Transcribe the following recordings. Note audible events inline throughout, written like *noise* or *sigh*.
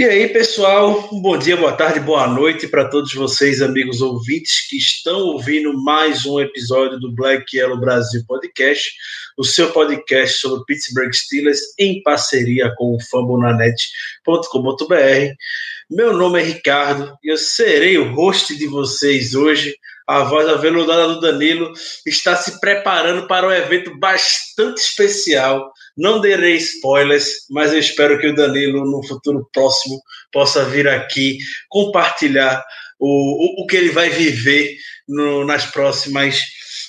E aí, pessoal, bom dia, boa tarde, boa noite para todos vocês, amigos ouvintes, que estão ouvindo mais um episódio do Black Yellow Brasil Podcast, o seu podcast sobre Pittsburgh Steelers em parceria com o fambonanet.com.br. Meu nome é Ricardo e eu serei o host de vocês hoje. A voz aveludada do Danilo está se preparando para um evento bastante especial. Não darei spoilers, mas eu espero que o Danilo, no futuro próximo, possa vir aqui compartilhar o, o, o que ele vai viver no- nas próximas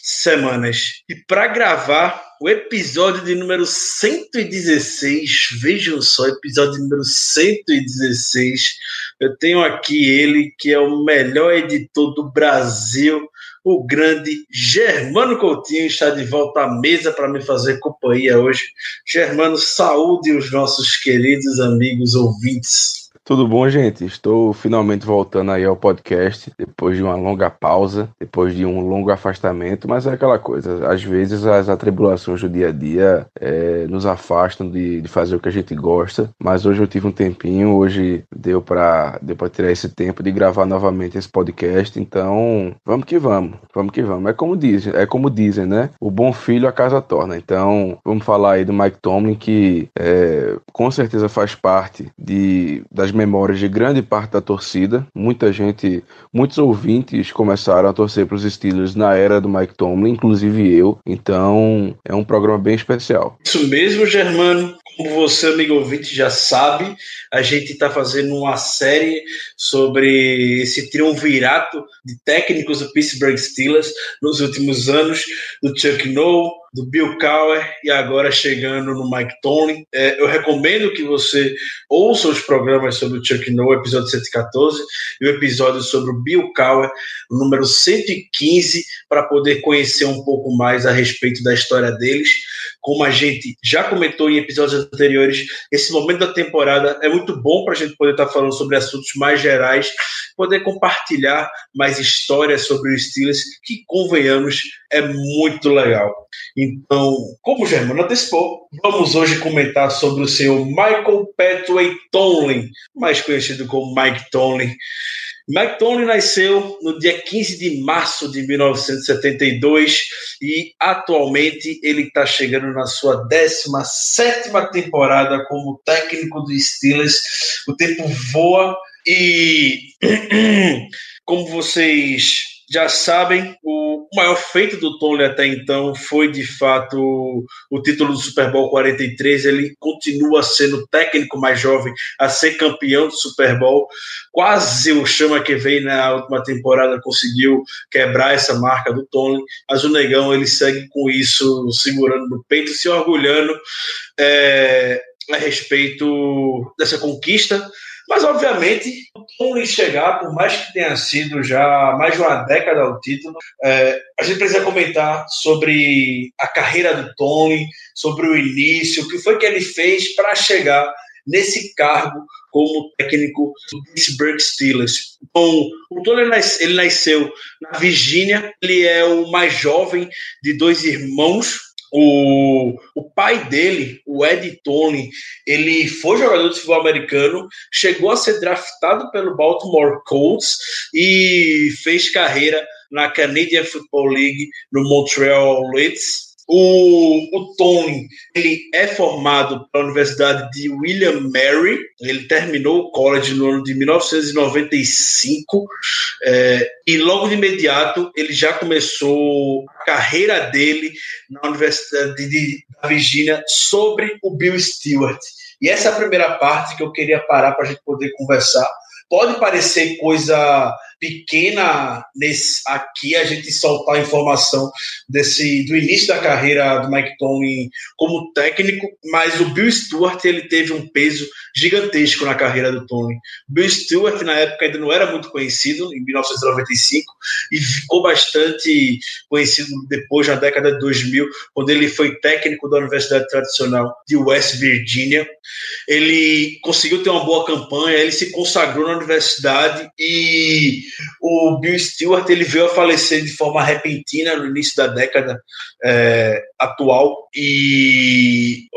semanas. E para gravar o episódio de número 116, vejam só, episódio número 116, eu tenho aqui ele, que é o melhor editor do Brasil, o grande Germano Coutinho, está de volta à mesa para me fazer companhia hoje. Germano, saúde os nossos queridos amigos ouvintes. Tudo bom, gente? Estou finalmente voltando aí ao podcast depois de uma longa pausa, depois de um longo afastamento, mas é aquela coisa, às vezes as atribulações do dia a dia eh, nos afastam de, de fazer o que a gente gosta, mas hoje eu tive um tempinho, hoje deu para deu tirar esse tempo de gravar novamente esse podcast, então vamos que vamos, vamos que vamos. É como dizem, é como dizem, né? O bom filho a casa torna. Então vamos falar aí do Mike Tomlin que eh, com certeza faz parte de, das memórias de grande parte da torcida. Muita gente, muitos ouvintes começaram a torcer para os Steelers na era do Mike Tomlin, inclusive eu. Então é um programa bem especial. Isso mesmo, Germano. Como você, amigo ouvinte, já sabe, a gente está fazendo uma série sobre esse triunvirato de técnicos do Pittsburgh Steelers nos últimos anos, do Chuck Noll, do Bill Cowher e agora chegando no Mike Tomlin. É, eu recomendo que você ouça os programas sobre o Chuck Noll, episódio 114, e o episódio sobre o Bill Cowher, o número 115, para poder conhecer um pouco mais a respeito da história deles como a gente já comentou em episódios anteriores, esse momento da temporada é muito bom para a gente poder estar falando sobre assuntos mais gerais, poder compartilhar mais histórias sobre os Steelers, que, convenhamos, é muito legal. Então, como o Germano antecipou, vamos hoje comentar sobre o senhor Michael Petway Tomlin, mais conhecido como Mike Tomlin. Mike Tomlin nasceu no dia 15 de março de 1972 e atualmente ele está chegando na sua 17 temporada como técnico do Steelers. O tempo voa e, *clears throat* como vocês já sabem, o maior feito do Tomlin até então foi de fato o título do Super Bowl 43. Ele continua sendo o técnico mais jovem a ser campeão do Super Bowl. Quase o Chama que veio na última temporada conseguiu quebrar essa marca do Tomlin, mas o Negão ele segue com isso segurando no peito, se orgulhando é, a respeito dessa conquista. Mas, obviamente, o Tomlin chegar, por mais que tenha sido já mais de uma década ao título, é, a gente precisa comentar sobre a carreira do Tomlin, sobre o início, o que foi que ele fez para chegar nesse cargo como técnico do Pittsburgh Steelers. Então, o nas- ele nasceu na Virgínia, ele é o mais jovem de dois irmãos. O, o pai dele, o Ed Tomlin, ele foi jogador de futebol americano, chegou a ser draftado pelo Baltimore Colts e fez carreira na Canadian Football League no Montreal Leeds. O, o Tony ele é formado pela Universidade de William Mary. Ele terminou o college no ano de 1995 é, e logo de imediato ele já começou a carreira dele na Universidade de, da Virgínia sobre o Bill Stewart. E essa é a primeira parte que eu queria parar para a gente poder conversar. Pode parecer coisa pequena nesse, aqui a gente soltar a informação desse do início da carreira do Mike Tomlin como técnico, mas o Bill Stewart ele teve um peso gigantesco na carreira do Tomlin. Bill Stewart na época ainda não era muito conhecido, em 1995, e ficou bastante conhecido depois na década de 2000, quando ele foi técnico da Universidade Tradicional de West Virginia. Ele conseguiu ter uma boa campanha, ele se consagrou na universidade e o Bill Stewart ele veio a falecer de forma repentina no início da década é, atual. E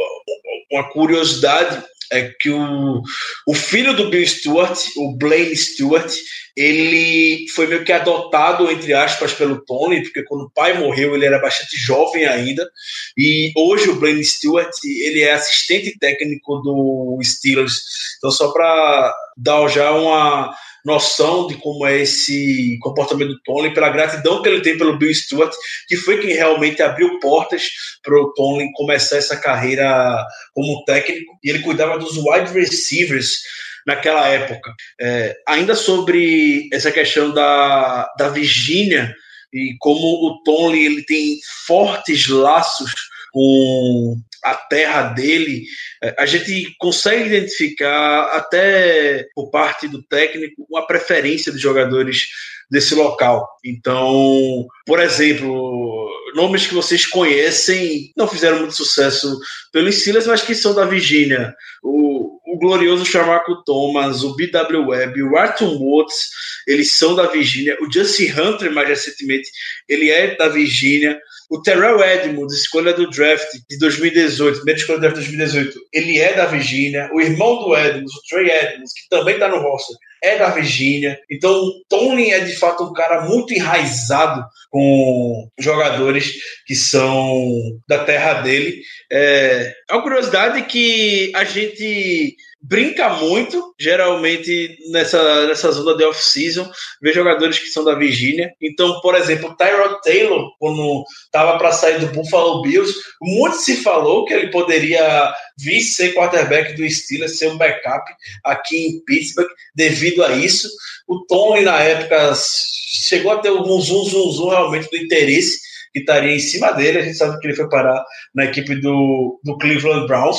uma curiosidade é que o, o filho do Bill Stewart, o Blaine Stewart, ele foi meio que adotado, entre aspas, pelo Tony, porque quando o pai morreu ele era bastante jovem ainda, e hoje o Blaine Stewart, ele é assistente técnico do Steelers, então só para dar já uma noção de como é esse comportamento do Tony, pela gratidão que ele tem pelo Bill Stewart, que foi quem realmente abriu portas para o Tony começar essa carreira como técnico, e ele cuidava dos wide receivers naquela época. É, ainda sobre essa questão da, da Virgínia e como o Tony ele tem fortes laços com a terra dele, é, a gente consegue identificar até por parte do técnico uma preferência de jogadores desse local. Então, por exemplo, nomes que vocês conhecem não fizeram muito sucesso pelos Silas, mas que são da Virgínia. O, o glorioso Chamaco Thomas, o B.W. Webb, o Arthur Woods, eles são da Virgínia. O Justin Hunter, mais recentemente, ele é da Virgínia. O Terrell Edmonds, escolha do draft de 2018, primeira escolha do draft de 2018, ele é da Virgínia. O irmão do Edmonds, o Trey Edmonds, que também está no roster, é da Virgínia. Então, Tony é de fato um cara muito enraizado com jogadores que são da terra dele. É, é uma curiosidade que a gente brinca muito, geralmente nessa, nessa zona de off-season, ver jogadores que são da Virgínia. Então, por exemplo, Tyrod Taylor, quando estava para sair do Buffalo Bills, muito se falou que ele poderia vir ser quarterback do Steelers, ser um backup aqui em Pittsburgh, devido a isso. O Tony, na época, chegou a ter um zoom, zoom, zoom realmente do interesse que estaria em cima dele. A gente sabe que ele foi parar na equipe do, do Cleveland Browns.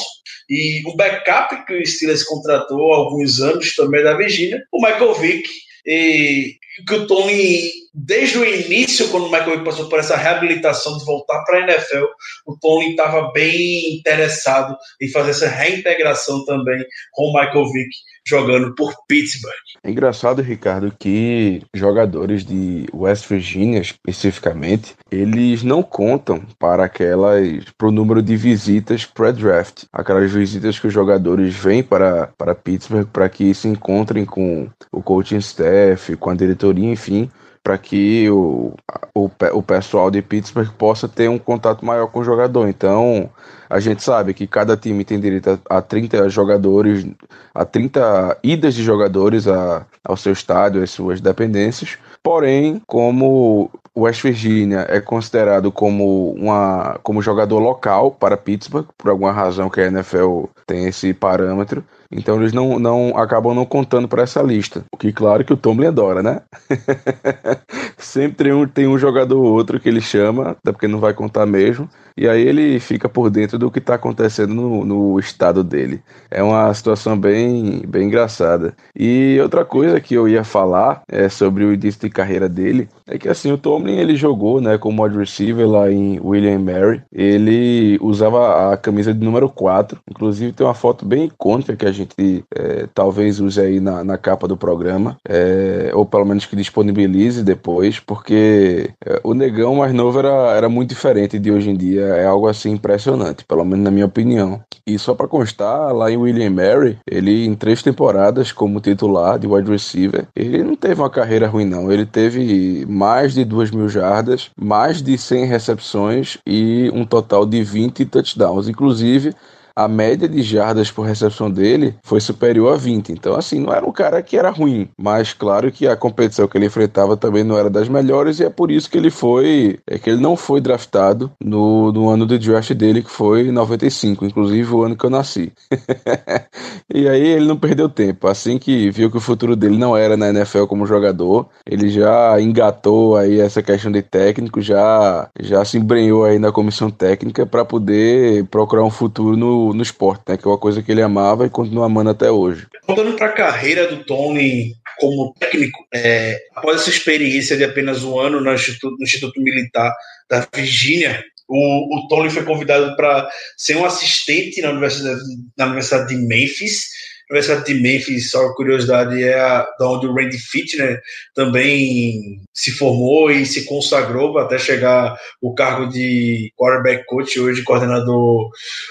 E o backup que o Steelers contratou há alguns anos também da Virginia, o Michael Vick, e que o Tony, desde o início, quando o Michael passou por essa reabilitação de voltar para a NFL, o Tony estava bem interessado em fazer essa reintegração também com o Michael Vick jogando por Pittsburgh. É engraçado, Ricardo, que jogadores de West Virginia, especificamente, eles não contam para aquelas para o número de visitas pré-draft, aquelas visitas que os jogadores vêm para, para Pittsburgh para que se encontrem com o coaching staff, com a diretoria, enfim, para que o, o, o pessoal de Pittsburgh possa ter um contato maior com o jogador. Então, a gente sabe que cada time tem direito a, a 30 jogadores, a 30 idas de jogadores a, ao seu estádio, às suas dependências. Porém, como West Virginia é considerado como, uma, como jogador local para Pittsburgh, por alguma razão que a NFL tem esse parâmetro, então eles não, não acabam não contando para essa lista. O que claro que o Tomlin adora, né? *laughs* Sempre tem um, tem um jogador ou outro que ele chama, até porque não vai contar mesmo. E aí ele fica por dentro do que está acontecendo no, no estado dele. É uma situação bem, bem engraçada. E outra coisa que eu ia falar é sobre o início de carreira dele é que assim o Tomlin ele jogou, né, como wide receiver lá em William Mary. Ele usava a camisa de número 4. Inclusive tem uma foto bem icônica que a gente é, talvez use aí na, na capa do programa, é, ou pelo menos que disponibilize depois, porque é, o negão mais novo era, era muito diferente de hoje em dia, é algo assim impressionante, pelo menos na minha opinião. E só para constar, lá em William Mary, ele em três temporadas como titular de wide receiver, ele não teve uma carreira ruim não, ele teve mais de duas mil jardas, mais de 100 recepções e um total de 20 touchdowns, inclusive a média de jardas por recepção dele foi superior a 20. Então, assim, não era um cara que era ruim, mas claro que a competição que ele enfrentava também não era das melhores e é por isso que ele foi, é que ele não foi draftado no, no ano do draft dele, que foi 95, inclusive o ano que eu nasci. *laughs* e aí ele não perdeu tempo. Assim que viu que o futuro dele não era na NFL como jogador, ele já engatou aí essa questão de técnico, já, já se embrenhou aí na comissão técnica para poder procurar um futuro no, no esporte, né? Que é uma coisa que ele amava e continua amando até hoje. Voltando para a carreira do Tony como técnico, é, após essa experiência de apenas um ano no Instituto, no Instituto Militar da Virgínia, o, o Tony foi convidado para ser um assistente na Universidade, na Universidade de Memphis. Universidade de Memphis, só curiosidade, é a, da onde o Randy Fitner também se formou e se consagrou até chegar o cargo de quarterback coach, hoje coordenador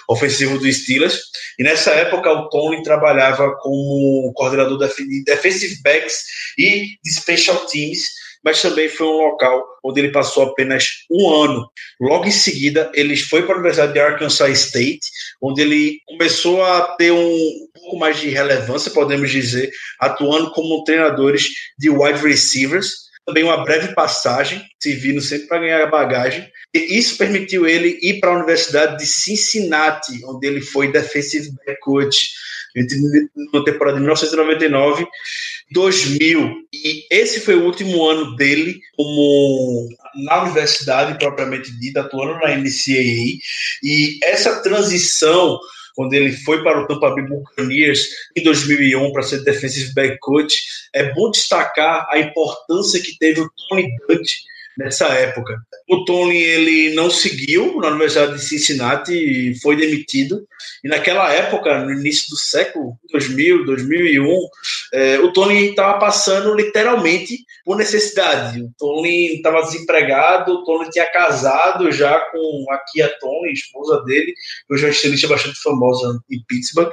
ofensivo do Steelers. E nessa época o Tony trabalhava como coordenador de defensive backs e de special teams mas também foi um local onde ele passou apenas um ano. Logo em seguida, ele foi para a Universidade de Arkansas State, onde ele começou a ter um pouco mais de relevância, podemos dizer, atuando como treinadores de wide receivers. Também uma breve passagem, servindo sempre para ganhar bagagem. E isso permitiu ele ir para a Universidade de Cincinnati, onde ele foi defensive back coach na temporada de 1999 2000 e esse foi o último ano dele como na universidade propriamente dita atuando na NCAA e essa transição quando ele foi para o Tampa Bay Buccaneers em 2001 para ser defensive back coach é bom destacar a importância que teve o Tony Dungy nessa época. O Tony ele não seguiu na Universidade de Cincinnati e foi demitido. E naquela época, no início do século 2000, 2001, é, o Tony estava passando literalmente por necessidade. O Tony estava desempregado, o Tony tinha casado já com a Kia Tony, esposa dele, que hoje é uma estilista bastante famosa em Pittsburgh.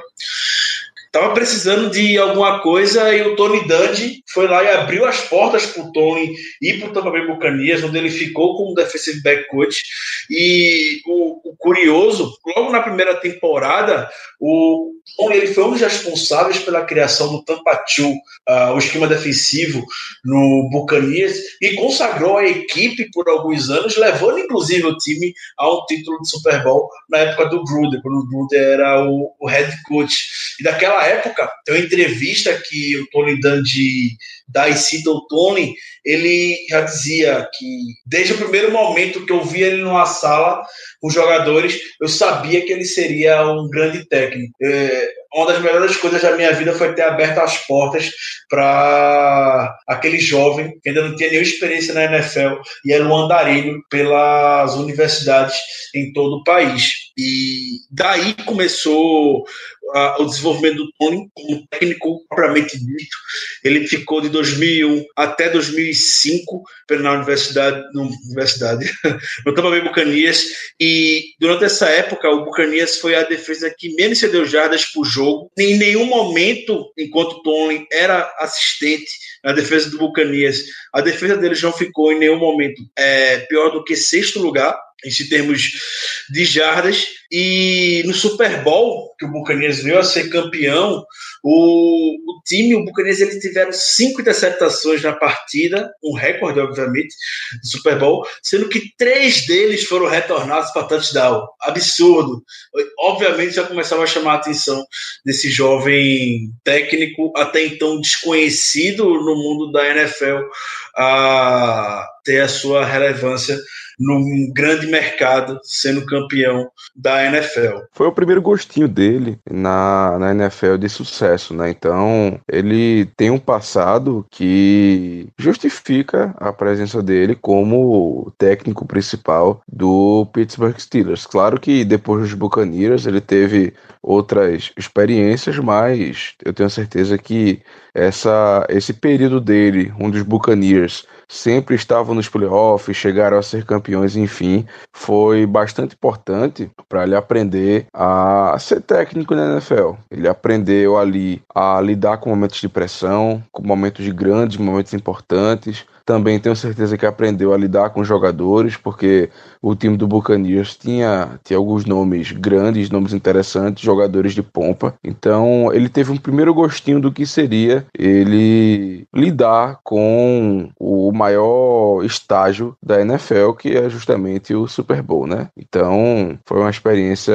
Tava precisando de alguma coisa e o Tony Dundee foi lá e abriu as portas para o Tony ir para o Tampa Bay Buccaneers, onde ele ficou como defensive back coach. E o, o, curioso, logo na primeira temporada, o Tony ele foi um dos responsáveis pela criação do Tampa 2, uh, o esquema defensivo no Buccaneers, e consagrou a equipe por alguns anos, levando inclusive o time a um título de Super Bowl na época do Gruden, quando o Gruden era o, o head coach. E daquela época, tem uma entrevista que o Tony Dundee dá e cita o Tony, ele já dizia que desde o primeiro momento que eu vi ele numa sala com jogadores, eu sabia que ele seria um grande técnico. É, uma das melhores coisas da minha vida foi ter aberto as portas para aquele jovem que ainda não tinha nenhuma experiência na NFL e era um andarilho pelas universidades em todo o país. E daí começou o desenvolvimento do Tony como técnico propriamente dito. Ele ficou de 2001 até 2005 na universidade, no *laughs* universidade, no Tampa Bay Buccaneers e durante essa época o Buccaneers foi a defesa que menos cedeu jardas por jogo. Em nenhum momento, enquanto o Tony era assistente na defesa do Buccaneers, a defesa deles não ficou em nenhum momento é, pior do que sexto lugar em termos de jardas. E no Super Bowl, que o Buccaneers veio a ser campeão, o, o time, o Buccaneers, eles tiveram cinco interceptações na partida, um recorde, obviamente, do Super Bowl, sendo que três deles foram retornados para touchdown. Absurdo. Obviamente já começava a chamar a atenção desse jovem técnico, até então desconhecido no mundo da NFL, a ter a sua relevância num grande mercado, sendo campeão da NFL. Foi o primeiro gostinho dele na, na NFL de sucesso, né? Então, ele tem um passado que justifica a presença dele como técnico principal do Pittsburgh Steelers. Claro que depois dos Buccaneers ele teve outras experiências, mas eu tenho certeza que essa, esse período dele, um dos Buccaneers, sempre estavam nos playoffs, chegaram a ser campeões, enfim, foi bastante importante para ele aprender a ser técnico na NFL. Ele aprendeu ali a lidar com momentos de pressão, com momentos de grandes, momentos importantes, também tenho certeza que aprendeu a lidar com jogadores, porque o time do Buccaneers tinha, tinha alguns nomes grandes, nomes interessantes, jogadores de pompa. Então ele teve um primeiro gostinho do que seria ele lidar com o maior estágio da NFL, que é justamente o Super Bowl, né? Então foi uma experiência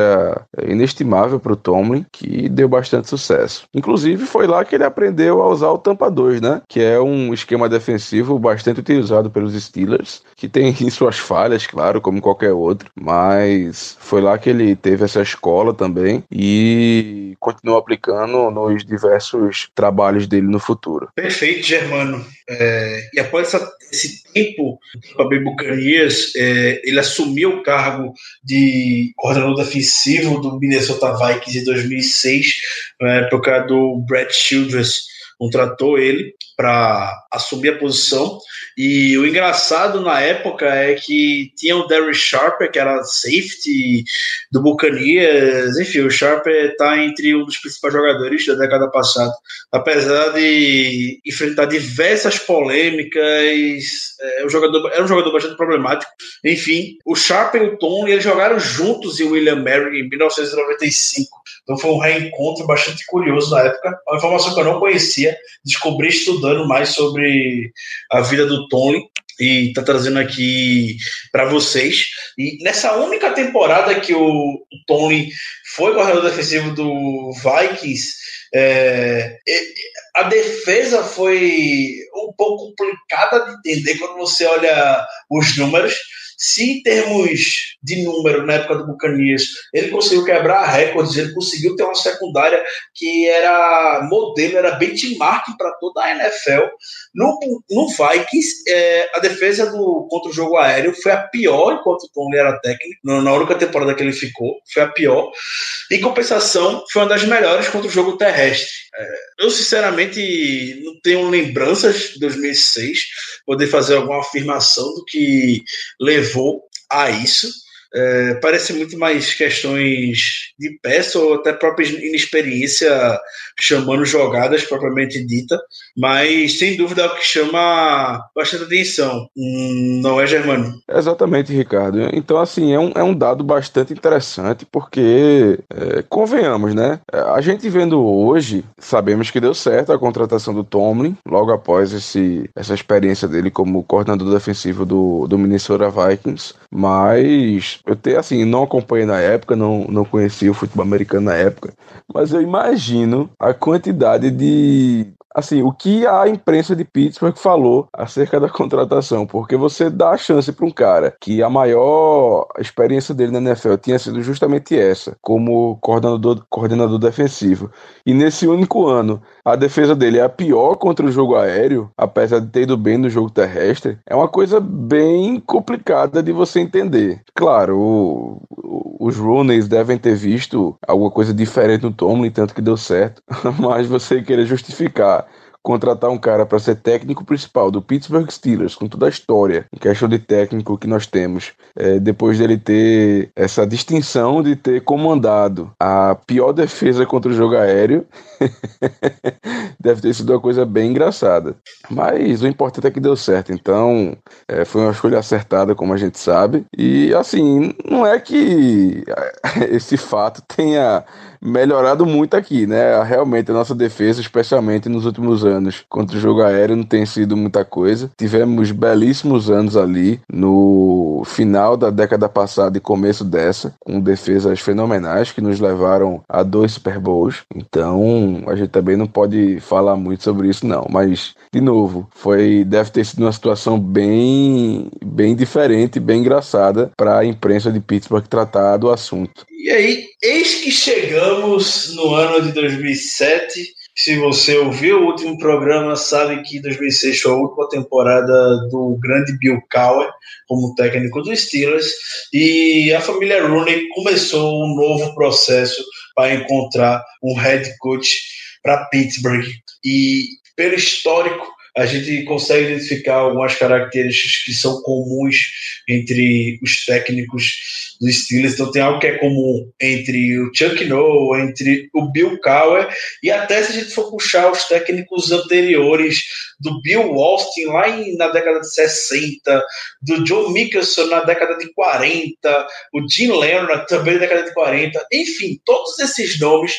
inestimável para o Tomlin, que deu bastante sucesso. Inclusive foi lá que ele aprendeu a usar o Tampa 2, né? Que é um esquema defensivo bastante utilizado pelos Steelers, que tem *laughs* suas falhas, claro, como qualquer outro, mas foi lá que ele teve essa escola também e continuou aplicando nos diversos trabalhos dele no futuro. Perfeito, Germano. É, e após essa, esse tempo para o Buccaneers, é, ele assumiu o cargo de coordenador defensivo do Minnesota Vikings em 2006, na época do Brad Childress contratou ele para assumir a posição. E o engraçado na época é que tinha o Derry Sharper, que era safety do Buccaneers. Enfim, o Sharper está entre um dos principais jogadores da década passada. Apesar de enfrentar diversas polêmicas, é, o jogador, era um jogador bastante problemático. Enfim, o Sharper e o Tony eles jogaram juntos em William Mary em 1995. Então foi um reencontro bastante curioso na época. Uma informação que eu não conhecia, descobri estudando mais sobre a vida do Tony e tá trazendo aqui para vocês. E nessa única temporada que o Tony foi corredor defensivo do Vikings, é, a defesa foi um pouco complicada de entender quando você olha os números. Se em termos de número na época do Buccaneers, ele conseguiu quebrar recordes, ele conseguiu ter uma secundária que era modelo, era benchmark para toda a NFL. No, no Vikings, é, a defesa do, contra o jogo aéreo foi a pior enquanto o Tony era técnico, na única temporada que ele ficou, foi a pior. Em compensação, foi uma das melhores contra o jogo terrestre. É, eu, sinceramente, não tenho lembranças de 2006, poder fazer alguma afirmação do que levou a isso. É, parece muito mais questões de peça ou até própria inexperiência chamando jogadas propriamente dita, mas sem dúvida é o que chama bastante atenção, hum, não é, Germano? Exatamente, Ricardo. Então, assim, é um, é um dado bastante interessante, porque, é, convenhamos, né? A gente vendo hoje, sabemos que deu certo a contratação do Tomlin, logo após esse, essa experiência dele como coordenador defensivo do, do Minnesota Vikings, mas eu te, assim, não acompanhei na época, não, não conheci o futebol americano na época, mas eu imagino a quantidade de assim, o que a imprensa de Pittsburgh falou acerca da *laughs* contratação, porque você dá a chance para um cara que a maior experiência dele na NFL tinha sido justamente essa, como coordenador, coordenador defensivo. E nesse único ano, a defesa dele é a pior contra o jogo aéreo, apesar de ter ido bem no jogo terrestre, é uma coisa bem complicada de você entender. Claro, o, o, os Rooney's devem ter visto alguma coisa diferente no Tomlin, tanto que deu certo, *laughs* mas você querer justificar contratar um cara para ser técnico principal do Pittsburgh Steelers, com toda a história em questão de técnico que nós temos, é, depois dele ter essa distinção de ter comandado a pior defesa contra o jogo aéreo, *laughs* deve ter sido uma coisa bem engraçada. Mas o importante é que deu certo, então é, foi uma escolha acertada, como a gente sabe. E assim, não é que *laughs* esse fato tenha melhorado muito aqui, né? Realmente a nossa defesa, especialmente nos últimos anos, contra o jogo aéreo não tem sido muita coisa. Tivemos belíssimos anos ali no final da década passada e começo dessa, com defesas fenomenais que nos levaram a dois Super Bowls. Então, a gente também não pode falar muito sobre isso não, mas de novo, foi deve ter sido uma situação bem bem diferente, bem engraçada para a imprensa de Pittsburgh tratar do assunto. E aí, eis que chegamos no ano de 2007. Se você ouviu o último programa, sabe que 2006 foi a última temporada do grande Bill Cowher como técnico dos Steelers e a família Rooney começou um novo processo para encontrar um head coach para Pittsburgh. E pelo histórico a gente consegue identificar algumas características que são comuns entre os técnicos do Steelers. Então tem algo que é comum entre o Chuck Noll, entre o Bill Cowher e até se a gente for puxar os técnicos anteriores do Bill Austin lá em, na década de 60, do John Mickelson na década de 40, o Jim Leonard também na década de 40. Enfim, todos esses nomes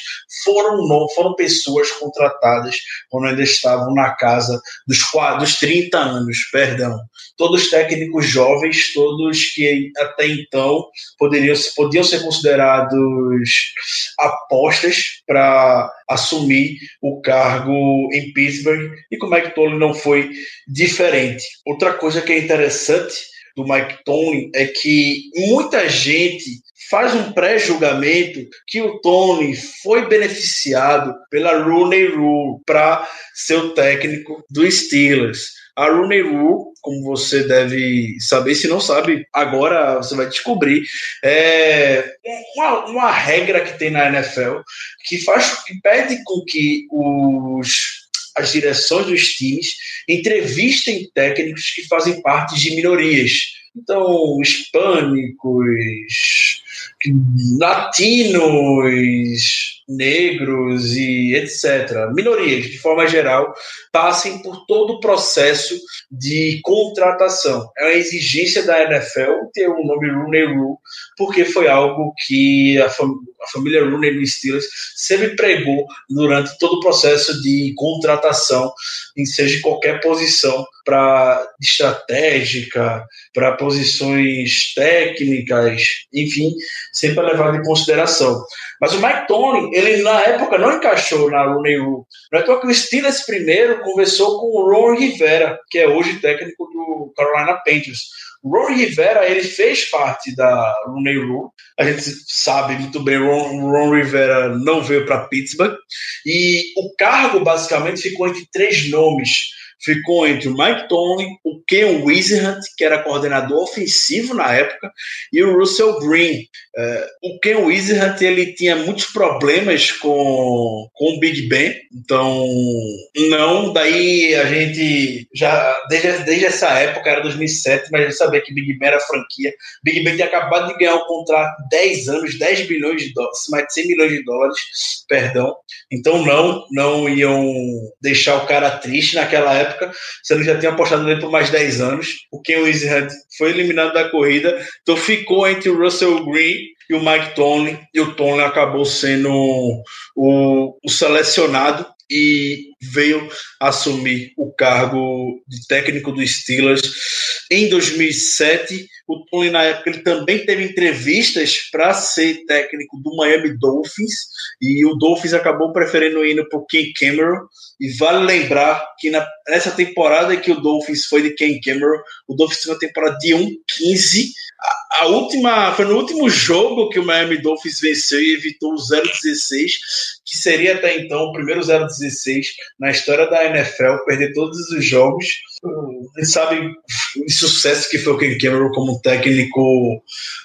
foram, foram pessoas contratadas quando ainda estavam na casa dos, dos 30 anos, perdão. Todos técnicos jovens, todos que até então poderiam, podiam ser considerados apostas para assumir o cargo em Pittsburgh e como é que Tomlin não foi diferente. Outra coisa que é interessante do Mike Tomlin é que muita gente faz um pré-julgamento que o Tony foi beneficiado pela Rooney Rule para ser o técnico do Steelers. A Rooney Rule, como você deve saber, se não sabe, agora você vai descobrir, é uma, uma regra que tem na NFL que faz que pede com que os as direções dos times entrevistem técnicos que fazem parte de minorias. Então, hispânicos, latinos, negros e etc., minorias de forma geral, passem por todo o processo de contratação. É uma exigência da NFL ter o nome Rooney Rule, porque foi algo que a, fam a família Rooney no Steelers sempre pregou durante todo o processo de contratação, em seja qualquer posição para estratégica, para posições técnicas, enfim, sempre é levado em consideração. Mas o Mike Tony, ele na época não encaixou na Rooney Rule. Não é que o Steelers primeiro conversou com o Ron Rivera, que é hoje técnico do Carolina Panthers. O Ron Rivera, ele fez parte da Rooney Rule. A gente sabe muito bem, Ron, Ron Rivera não veio para Pittsburgh. E o cargo, basicamente, ficou entre três nomes ficou entre o Mike Tomlin, o Ken Wizard, que era coordenador ofensivo na época, e o Russell Green. Uh, o Ken Wizard ele tinha muitos problemas com, com o Big Ben, então não, daí a gente já, desde, desde essa época, era 2007, mas já sabia que Big Ben era franquia. Big Ben tinha acabado de ganhar um contrato de 10 anos, 10 bilhões de dólares, mais de 100 milhões de dólares, perdão. Então não, não iam deixar o cara triste naquela época época, sendo que já tinha apostado nele por mais 10 anos. O Ken Wizard foi eliminado da corrida, então ficou entre o Russell Green e o Mike Tomlin, e o Tomlin acabou sendo o, o selecionado e veio assumir o cargo de técnico dos Steelers em 2007. O Tony, na época, ele também teve entrevistas para ser técnico do Miami Dolphins e o Dolphins acabou preferindo ir para o Ken Cameron. E vale lembrar que na, nessa temporada que o Dolphins foi de Ken Cameron, o Dolphins teve uma temporada de 1-15 a, última foi no último jogo que o Miami Dolphins venceu e evitou o 0-16, que seria até então o primeiro 0-16 na história da NFL, perder todos os jogos. Sabe o sucesso que foi o Ken Cameron como técnico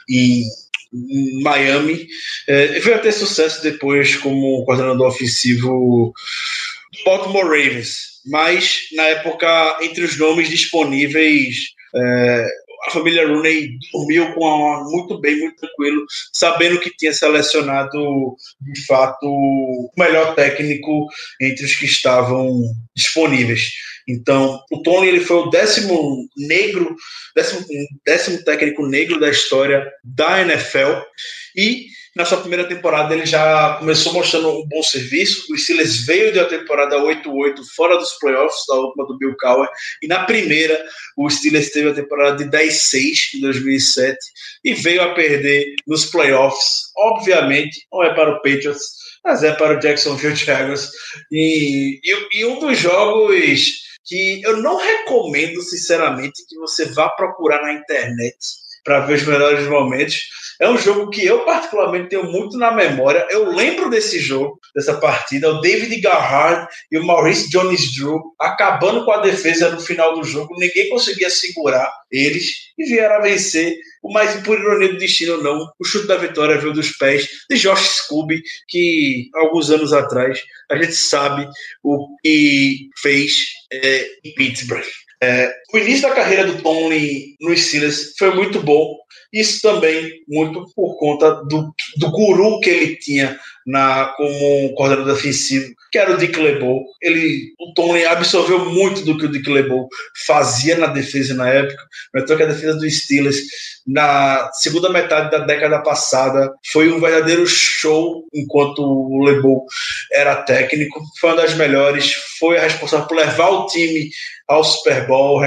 em, Miami. É, veio a ter sucesso depois como coordenador ofensivo Baltimore Ravens. Mas, na época, entre os nomes disponíveis, é, a família Rooney dormiu com muito bem, muito tranquilo, sabendo que tinha selecionado de fato o melhor técnico entre os que estavam disponíveis. Então, o Tony ele foi o décimo negro, décimo, décimo técnico negro da história da NFL e na sua primeira temporada ele já começou mostrando um bom serviço. O Steelers veio de uma temporada 8-8 fora dos playoffs, da última do Bill Cowher, e na primeira o Steelers teve a temporada de 10-6 em 2007 e veio a perder nos playoffs. Obviamente, não é para o Patriots, mas é para o Jacksonville *laughs* Jaguars. E, e, e um dos jogos que eu não recomendo, sinceramente, que você vá procurar na internet para ver os melhores momentos. É um jogo que eu, particularmente, tenho muito na memória. Eu lembro desse jogo, dessa partida. O David Garrard e o Maurice Jones-Drew acabando com a defesa no final do jogo. Ninguém conseguia segurar eles e vieram a vencer. Mas, por ironia do destino, não. O chute da vitória veio dos pés de Josh Scooby, que alguns anos atrás a gente sabe o que fez é, em Pittsburgh. É, o início da carreira do Tony nos Steelers foi muito bom. Isso também muito por conta do, do guru que ele tinha na, como coordenador defensivo, que era o Dick LeBeau. Ele, o Tony absorveu muito do que o Dick LeBeau fazia na defesa na época. Então que a defesa dos Steelers na segunda metade da década passada foi um verdadeiro show enquanto o LeBeau era técnico. Foi uma das melhores. Foi a responsável por levar o time ao Super Bowl,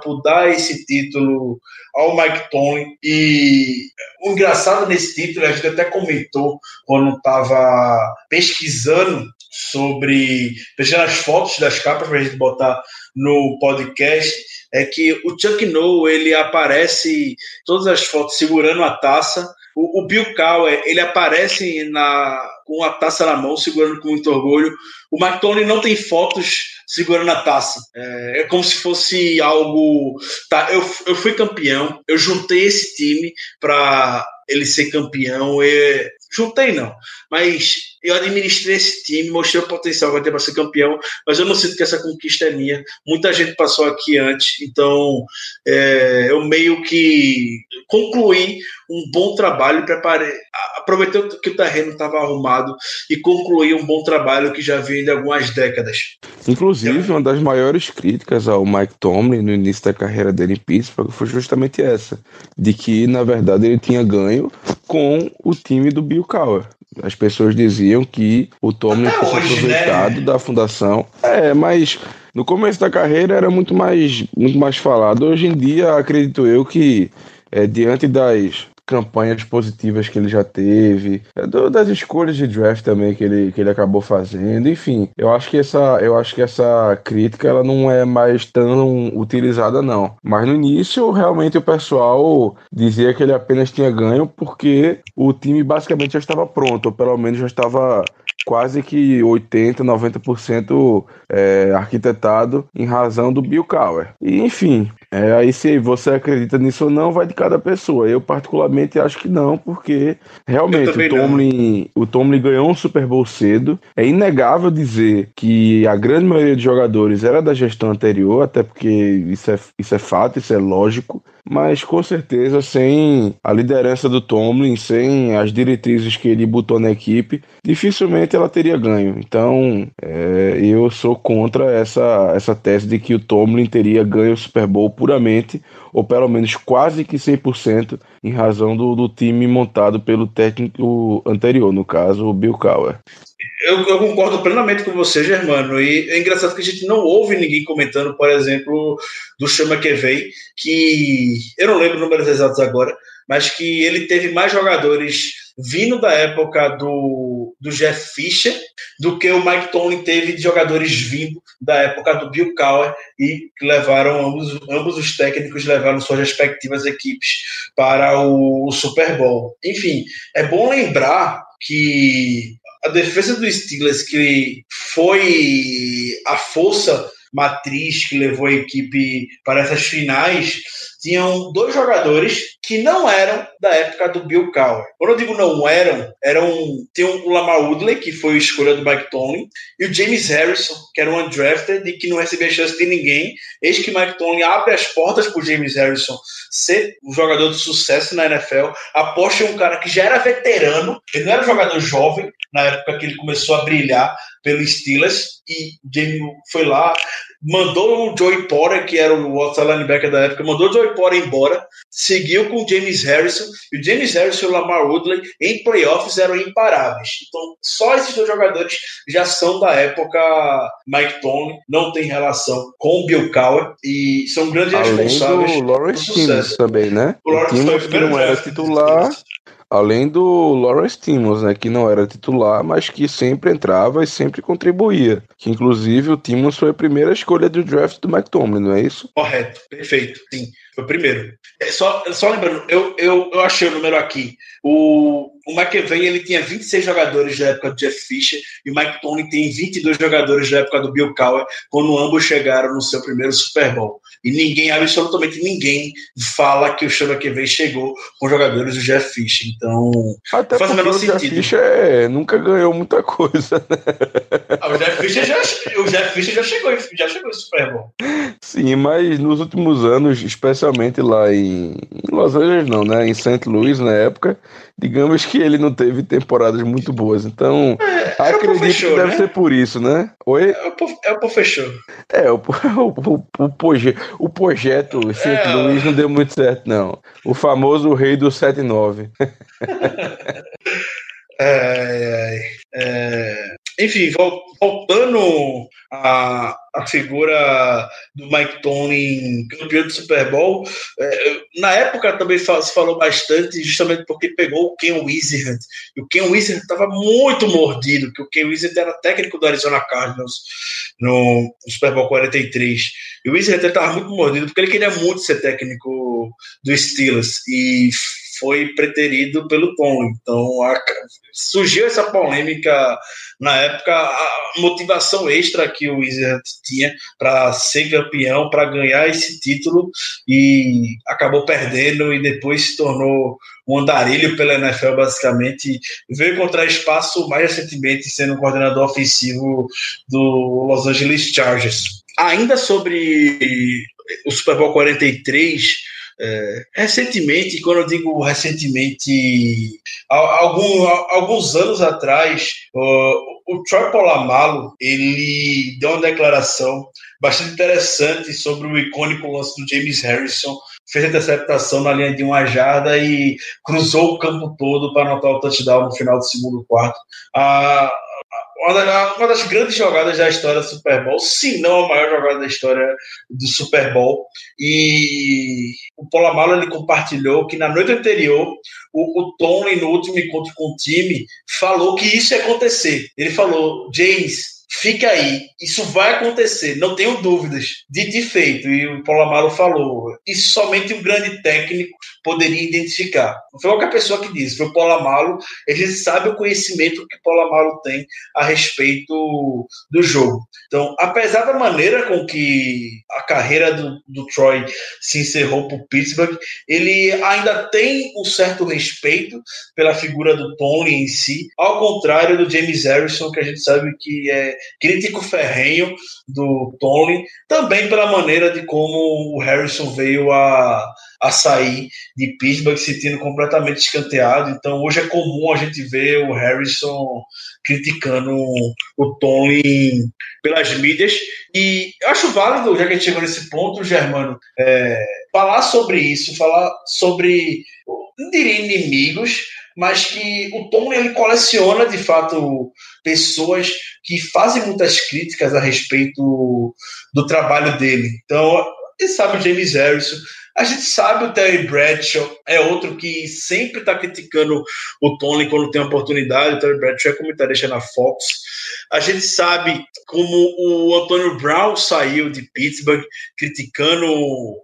por dar esse título ao Mike Tomlin. E o engraçado nesse título, a gente até comentou quando estava pesquisando sobre. pesquisando as fotos das capas para a gente botar no podcast, é que o Chuck Noll ele aparece todas as fotos segurando a taça. O, o Bill Cowher, ele aparece na, com a taça na mão, segurando com muito orgulho. O McTony não tem fotos segurando a taça. É, é, como se fosse algo. Tá, eu, eu fui campeão, eu juntei esse time para ele ser campeão. E, juntei não, mas eu administrei esse time, mostrei o potencial que ter para ser campeão, mas eu não sinto que essa conquista é minha. Muita gente passou aqui antes, então é, eu meio que concluí um bom trabalho, preparei, aproveitei que o terreno estava arrumado e concluí um bom trabalho que já vinha de algumas décadas. Inclusive, uma das maiores críticas ao Mike Tomlin no início da carreira dele em Pittsburgh foi justamente essa, de que na verdade ele tinha ganho com o time do Bill Cowher. As pessoas diziam que o Tomlin tinha aproveitado né? da fundação. É, mas no começo da carreira era muito mais, muito mais falado. Hoje em dia, acredito eu que é, diante das campanhas positivas que ele já teve, é, do, das escolhas de draft também que ele, que ele acabou fazendo, enfim, eu acho que essa, eu acho que essa crítica ela não é mais tão utilizada não. Mas no início realmente o pessoal dizia que ele apenas tinha ganho porque o time basicamente já estava pronto, ou pelo menos já estava quase que 80, 90% é, arquitetado em razão do Bill Cowher. E enfim, é, aí se você acredita nisso ou não, vai de cada pessoa. Eu particularmente acho que não, porque realmente o Tomlin, o Tomlin ganhou um Super Bowl cedo. É inegável dizer que a grande maioria dos jogadores era da gestão anterior, até porque isso é, isso é fato, isso é lógico mas com certeza sem a liderança do Tomlin, sem as diretrizes que ele botou na equipe, dificilmente ela teria ganho. Então, é, eu sou contra essa, essa tese de que o Tomlin teria ganho o Super Bowl puramente, ou pelo menos quase que 100%, em razão do, do time montado pelo técnico anterior, no caso, o Bill Cowher. Eu, eu, concordo plenamente com você, Germano. E é engraçado que a gente não ouve ninguém comentando, por exemplo, do Chama Kevei, que eu não lembro números exatos agora, mas que ele teve mais jogadores vindo da época do, do Jeff Fisher do que o Mike Tomlin teve de jogadores vindo da época do Bill Cowher e levaram ambos, ambos os técnicos levaram suas respectivas equipes para o, o Super Bowl. Enfim, é bom lembrar que a defesa do Steelers, que foi a força matriz que levou a equipe para essas finais, tinham dois jogadores que não eram da época do Bill Cowher. Quando eu digo não eram, eram tem o Lamar Woodley, que foi escolha do Mike Tomlin, e o James Harrison, que era um undrafted e que não recebia chance de ninguém. Eis que Mike Tomlin abre as portas para o James Harrison ser um jogador de sucesso na NFL, aposta em um cara que já era veterano, ele não era um jogador jovem na época que ele começou a brilhar pelo Steelers, e Jamie foi lá, mandou o Joey Porter, que era o outside linebacker da época, mandou o Joey Porter embora, seguiu com o James Harrison, e o James Harrison e o Lamar Woodley em playoffs eram imparáveis. Então, só esses dois jogadores já são da época Mike Tony, não tem relação com o Bill Cowher, e são grandes Além responsáveis do Lawrence Timmons também, né? O Lawrence Timmons não era titular, Além do Lawrence Timmons, né, que não era titular, mas que sempre entrava e sempre contribuía. Que inclusive o Timmons foi a primeira escolha do draft do McTominay, não é isso? Correto, perfeito, sim. Foi o primeiro. É, só, só lembrando, eu, eu, eu achei o número aqui. O, o McEvey ele tinha 26 jogadores da época do Jeff Fisher e o Mike Tony tem 22 jogadores da época do Bill Cowher, quando ambos chegaram no seu primeiro Super Bowl. E ninguém, absolutamente ninguém, fala que o Sean McEvey chegou com jogadores do Jeff Fisher. Então, Até faz o menor sentido. Jeff Fisher nunca ganhou muita coisa. Né? Ah, o, Jeff Fisher já, o Jeff Fisher já chegou, já chegou no Super Bowl. Sim, mas nos últimos anos, especialmente lá em, em Los Angeles, não, né? Em St. Louis, na época, digamos que ele não teve temporadas muito boas. Então, é, acredito que deve né? ser por isso, né? Oi? É o, é o. É, o, *laughs* o, o, o, proje, o projeto St. É, Louis não deu muito certo, não. O famoso rei do 7-9. *laughs* *laughs* é, é, enfim, voltando à, à figura do Mike Tony campeão do Super Bowl, é, na época também se falou bastante, justamente porque pegou o Ken Wizard. E o Ken Wizard estava muito mordido, que o Ken Wizard era técnico do Arizona Cardinals no, Super Bowl 43. E o Wizard estava muito mordido, porque ele queria muito ser técnico do Steelers. E foi preterido pelo Tom. Então a, surgiu essa polêmica na época, a motivação extra que o Wizard tinha para ser campeão, para ganhar esse título e acabou perdendo e depois se tornou um andarilho pela NFL basicamente, veio encontrar espaço mais recentemente sendo coordenador ofensivo do Los Angeles Chargers. Ainda sobre o Super Bowl 43, é, recentemente, quando eu digo recentemente, algum, alguns anos atrás, o, o Troy Polamalu ele deu uma declaração bastante interessante sobre o icônico lance do James Harrison, fez a interceptação na linha de uma jarda e cruzou o campo todo para anotar o touchdown no final do segundo quarto. A, uma das grandes jogadas da história do Super Bowl, se não a maior jogada da história do Super Bowl. E o Polamalo ele compartilhou que na noite anterior o, o Tony, no último encontro com o time, falou que isso ia acontecer. Ele falou, James, fica aí, isso vai acontecer, não tenho dúvidas. Dito e feito, e o Paulo Amaro falou, isso somente um grande técnico poderia identificar. Não foi qualquer pessoa que disse, foi o Paulo Amaro, ele sabe o conhecimento que o Paulo Amaro tem a respeito do jogo. Então, apesar da maneira com que a carreira do, do Troy se encerrou para o Pittsburgh, ele ainda tem um certo respeito pela figura do Tony em si, ao contrário do James Harrison, que a gente sabe que é crítico ferrenho do Tony, também pela maneira de como o Harrison veio a, a sair de Pittsburgh sentindo completamente escanteado. Então hoje é comum a gente ver o Harrison criticando o Tony pelas mídias. E acho válido, já que a gente chegou nesse ponto, Germano, é, falar sobre isso, falar sobre, não diria inimigos, mas que o Tom ele coleciona de fato pessoas que fazem muitas críticas a respeito do trabalho dele. Então, ele sabe o James Harrison, a gente sabe o Terry Bradshaw é outro que sempre está criticando o Tony quando tem oportunidade. O Terry Bradshaw é comentarista na Fox. A gente sabe como o Antônio Brown saiu de Pittsburgh criticando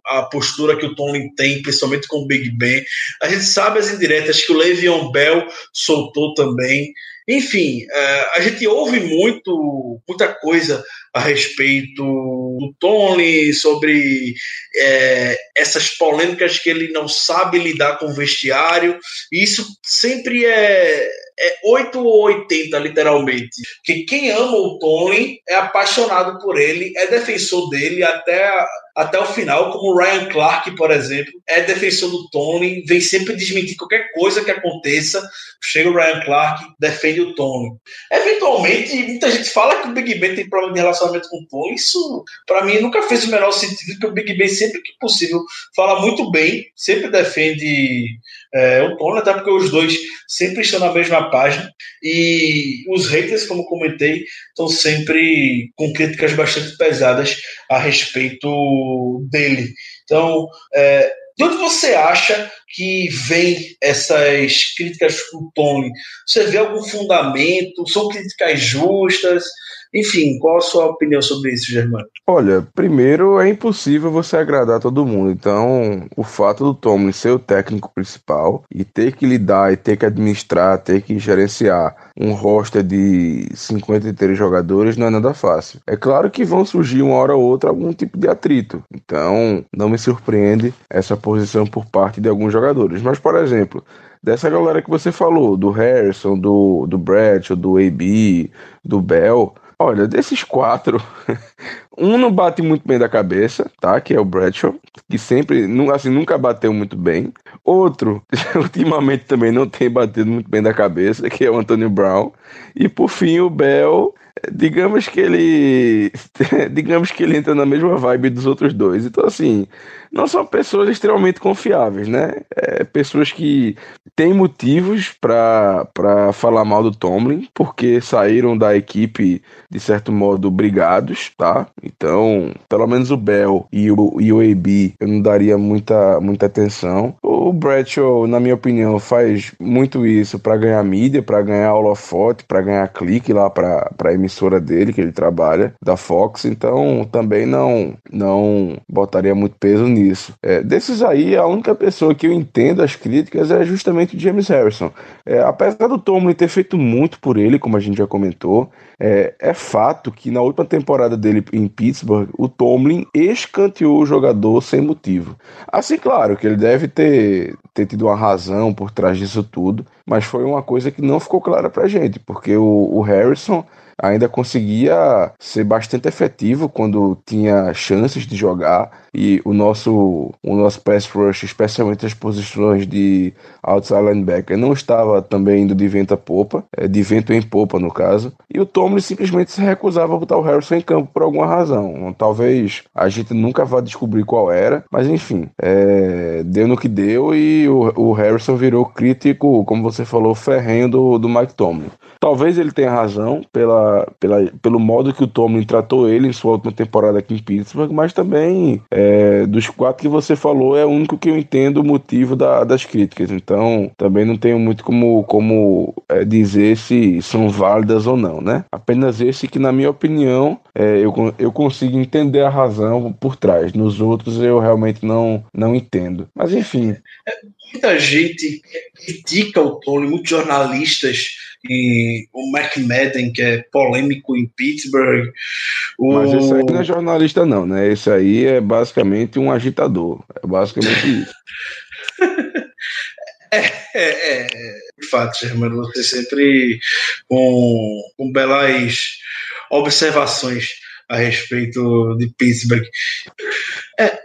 a postura que o Tony tem, principalmente com o Big Ben. A gente sabe as indiretas que o Le'Veon Bell soltou também. Enfim, é, a gente ouve muito, muita coisa a respeito do Tony, sobre é, essas polêmicas que ele não sabe lidar com o vestiário. Isso sempre é, é 8 ou 80, literalmente. Que quem ama o Tony é apaixonado por ele, é defensor dele até, até o final, como o Ryan Clark, por exemplo, é defensor do Tony, vem sempre desmentir qualquer coisa que aconteça. Chega o Ryan Clark, defende o Tony. Eventualmente, muita gente fala que o Big Ben tem problema de relacionamento com o Tony. Isso, para mim, nunca fez o menor sentido, porque o Big Ben, sempre que possível, fala muito bem, sempre defende é, o Tony, até porque os dois sempre estão na mesma página. E os haters, como comentei, estão sempre com críticas bastante pesadas a respeito dele. Então, é, de onde você acha que vem essas críticas com Tony? Você vê algum fundamento? São críticas justas? Enfim, qual a sua opinião sobre isso, Germano? Olha, primeiro é impossível você agradar todo mundo. Então, o fato do Tomlin ser o técnico principal e ter que lidar e ter que administrar, ter que gerenciar um roster de 53 jogadores não é nada fácil. É claro que vão surgir uma hora ou outra algum tipo de atrito. Então, não me surpreende essa posição por parte de alguns jogadores. Mas, por exemplo, dessa galera que você falou, do Harrison, do, do Brett, do AB, do Bell, Olha, desses quatro, *laughs* um não bate muito bem da cabeça, tá? Que é o Bradshaw, que sempre, assim, nunca bateu muito bem. Outro, *laughs* ultimamente também não tem batido muito bem da cabeça, que é o Antonio Brown. E por fim, o Bell, digamos que ele *laughs* digamos que ele entra na mesma vibe dos outros dois. Então assim, não são pessoas extremamente confiáveis, né? É, pessoas que têm motivos para falar mal do Tomlin, porque saíram da equipe, de certo modo, brigados, tá? Então, pelo menos o Bell e o, e o AB eu não daria muita, muita atenção. O Bradshaw, na minha opinião, faz muito isso para ganhar mídia, para ganhar holofote, para ganhar clique lá para a emissora dele, que ele trabalha, da Fox. Então, também não, não botaria muito peso nisso isso. É, desses aí, a única pessoa que eu entendo as críticas é justamente o James Harrison. É, apesar do Tomlin ter feito muito por ele, como a gente já comentou, é, é, fato que na última temporada dele em Pittsburgh, o Tomlin escanteou o jogador sem motivo. Assim, claro, que ele deve ter, ter tido uma razão por trás disso tudo, mas foi uma coisa que não ficou clara pra gente, porque o, o Harrison ainda conseguia ser bastante efetivo quando tinha chances de jogar e o nosso o nosso pass rush, especialmente as posições de outside linebacker, não estava também indo de vento a popa, é, de vento em popa no caso, e o Tomlin simplesmente se recusava a botar o Harrison em campo por alguma razão. Talvez a gente nunca vá descobrir qual era, mas enfim, é, deu no que deu e o, o Harrison virou crítico, como você falou, ferrenho do, do Mike Tomlin. Talvez ele tenha razão pela, pela, pelo modo que o Tomlin tratou ele em sua última temporada aqui em Pittsburgh, mas também é, dos quatro que você falou é o único que eu entendo o motivo da, das críticas. Então também não tenho muito como, como é, dizer se são válidas ou não, né? Apenas esse que, na minha opinião, é, eu, eu consigo entender a razão por trás. Nos outros eu realmente não, não entendo. Mas enfim. É, muita gente critica o Tony, muitos jornalistas e o McMadden, que é polêmico em Pittsburgh. O... Mas esse aí não é jornalista, não, né? Esse aí é basicamente um agitador. É basicamente isso. *laughs* É, é, é, de fato, Germano, você sempre com, com belas observações a respeito de Pittsburgh. É,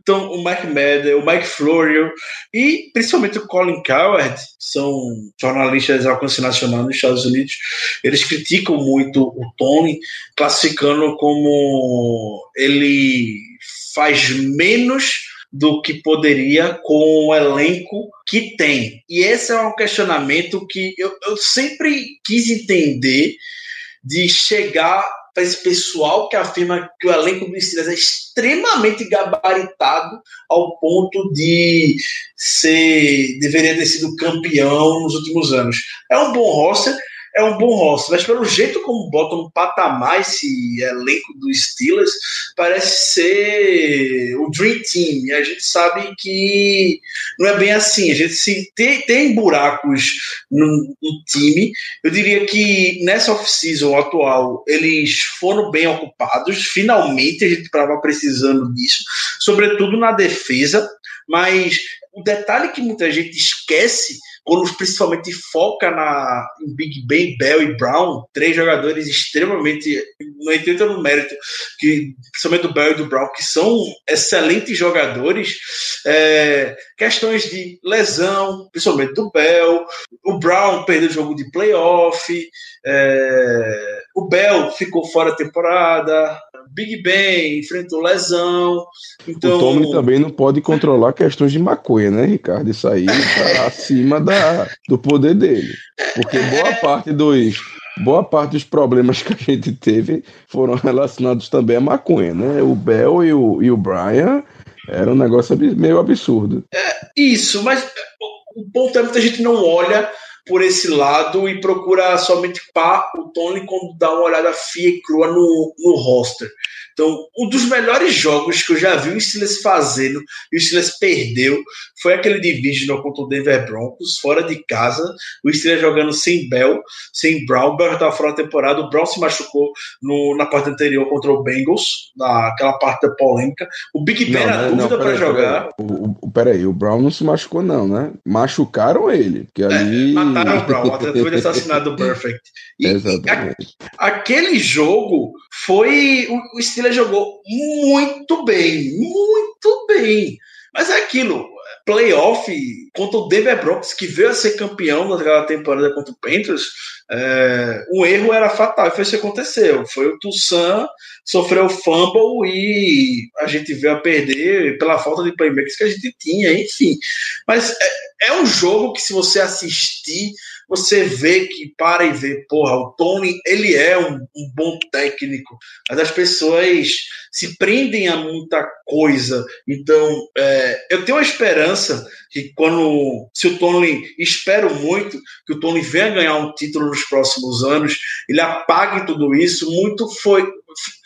então, o Mike Madden, o Mike Florio e principalmente o Colin Coward, são jornalistas de alcance nacional nos Estados Unidos, eles criticam muito o Tony, classificando como ele faz menos do que poderia com o elenco que tem. E esse é um questionamento que eu, eu sempre quis entender de chegar para esse pessoal que afirma que o elenco do Steelers é extremamente gabaritado ao ponto de ser deveria ter sido campeão nos últimos anos. É um bom roster, é um bom roster, mas pelo jeito como botam no patamar esse elenco do Steelers, parece ser o Dream Team. E a gente sabe que não é bem assim. A gente se tem, tem buracos no, no time. Eu diria que nessa off-season atual eles foram bem ocupados. Finalmente a gente estava precisando disso, sobretudo na defesa. Mas o detalhe que muita gente esquece quando principalmente foca na, em Big Ben, Bell e Brown, três jogadores extremamente, não entra no mérito, que, principalmente do Bell e do Brown, que são excelentes jogadores, é, questões de lesão, principalmente do Bell, o Brown perdeu o jogo de playoff, é, o Bell ficou fora da temporada, Big Ben enfrentou lesão. Então... O Tomlin também não pode controlar questões de maconha, né, Ricardo? Isso aí tá *laughs* acima da, do poder dele. Porque boa parte dos. Boa parte dos problemas que a gente teve foram relacionados também à maconha, né? O Bell e o, e o Brian era um negócio meio absurdo. É, isso, mas o ponto é que muita gente não olha por esse lado e procura somente pá o Tony quando dá uma olhada fia e crua no, no roster. Então, um dos melhores jogos que eu já vi o Steelers fazendo e o Steelers perdeu foi aquele divisional contra o Denver Broncos, fora de casa. O Steelers jogando sem Bell, sem Brown. O Bell estava fora da temporada. O Brown se machucou no, na parte anterior contra o Bengals, naquela parte da polêmica. O Big Ben era dúvida para jogar. O, o, peraí, o Brown não se machucou, não, né? Machucaram ele. Que ali... É, mataram o Brown. *laughs* Até foi assassinado do Perfect. E, Exatamente. A, aquele jogo foi. O, o Steelers jogou muito bem, muito bem. Mas é aquilo, playoff contra o Denver Broncos, que veio a ser campeão naquela temporada contra o Panthers, é, um erro era fatal, foi isso que aconteceu. Foi o Toussaint, sofreu fumble e a gente veio a perder pela falta de playmakers que a gente tinha, enfim. Mas é, é um jogo que se você assistir, você vê que para e vê, porra, o Tony, ele é um, um bom técnico, mas as pessoas se prendem a muita coisa. Então, é, eu tenho a esperança que quando, se o Tony, espero muito que o Tony venha ganhar um título nos próximos anos, ele apague tudo isso. Muito foi,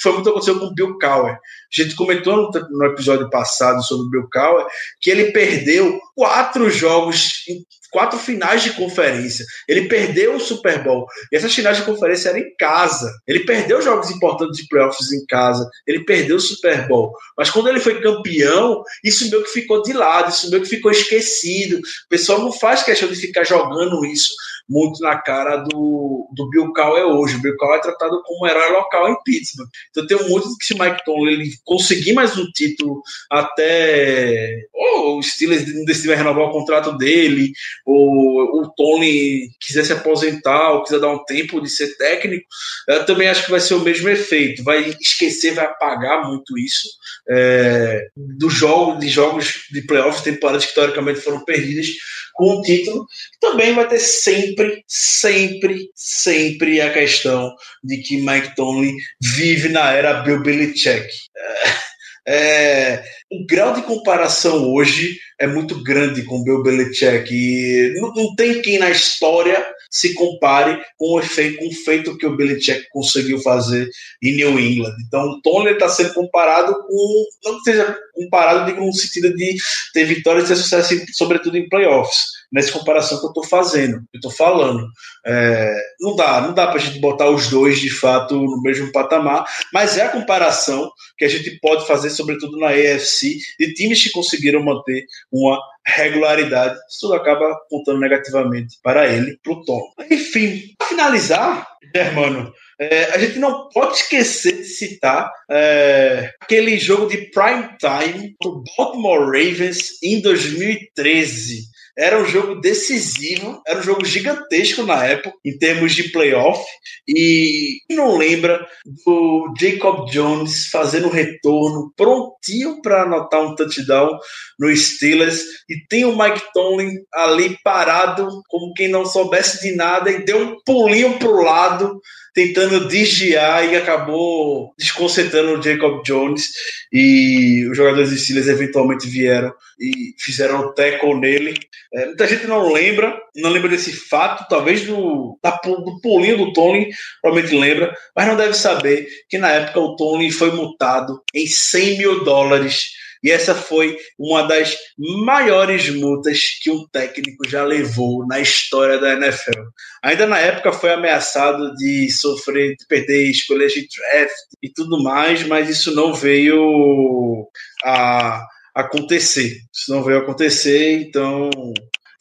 foi muito aconteceu com o Bill Cowher. A gente comentou no, no episódio passado sobre o Bill Cowher que ele perdeu quatro jogos quatro finais de conferência. Ele perdeu o Super Bowl. E essas finais de conferência eram em casa. Ele perdeu jogos importantes de playoffs em casa. Ele perdeu o Super Bowl. Mas quando ele foi campeão, isso meio que ficou de lado, isso meio que ficou esquecido. O pessoal não faz questão de ficar jogando isso muito na cara do, do Bill Cowher hoje. O Bill Cowher é tratado como um herói local em Pittsburgh. Então tenho muito que se Mike Tomlin ele conseguir mais um título até ou o Steelers não decidir renovar o contrato dele, ou o Tony quiser se aposentar, ou quiser dar um tempo de ser técnico, eu também acho que vai ser o mesmo efeito. Vai esquecer, vai apagar muito isso é, do jogo, de jogos de playoffs, temporadas que teoricamente foram perdidas com o título. Também vai ter sempre, sempre, sempre a questão de que Mike Tomlin vive na era Bill Belichick. É, é, o grau de comparação hoje é muito grande com Bill Belichick e não, não tem quem na história se compare com o, efeito, com o feito que o Belichick conseguiu fazer em New England. Então, o Tony está sendo comparado com, não que seja comparado digo, no sentido de ter vitórias e ter sucesso, sobretudo em playoffs nessa comparação que eu estou fazendo, eu estou falando. É, não dá, não dá para a gente botar os dois de fato no mesmo patamar, mas é a comparação que a gente pode fazer, sobretudo na AFC, de times que conseguiram manter uma regularidade. Isso acaba contando negativamente para ele, para o Tom. Enfim, para finalizar, Germano, é, a gente não pode esquecer de citar é, aquele jogo de prime time do Baltimore Ravens em 2013. Era um jogo decisivo, era um jogo gigantesco na época, em termos de playoff. E não lembra do Jacob Jones fazendo retorno, prontinho para anotar um touchdown no Steelers. E tem o Mike Tomlin ali parado, como quem não soubesse de nada, e deu um pulinho para o lado tentando desviar e acabou desconcentrando o Jacob Jones e os jogadores de Steelers eventualmente vieram e fizeram o tackle nele. É, muita gente não lembra, não lembra desse fato, talvez do, da, do pulinho do Tony, provavelmente lembra, mas não deve saber que na época o Tony foi multado em 100 mil dólares e essa foi uma das maiores multas que um técnico já levou na história da NFL. Ainda na época foi ameaçado de sofrer, de perder escolhas de draft e tudo mais, mas isso não veio a acontecer. Isso não veio acontecer, então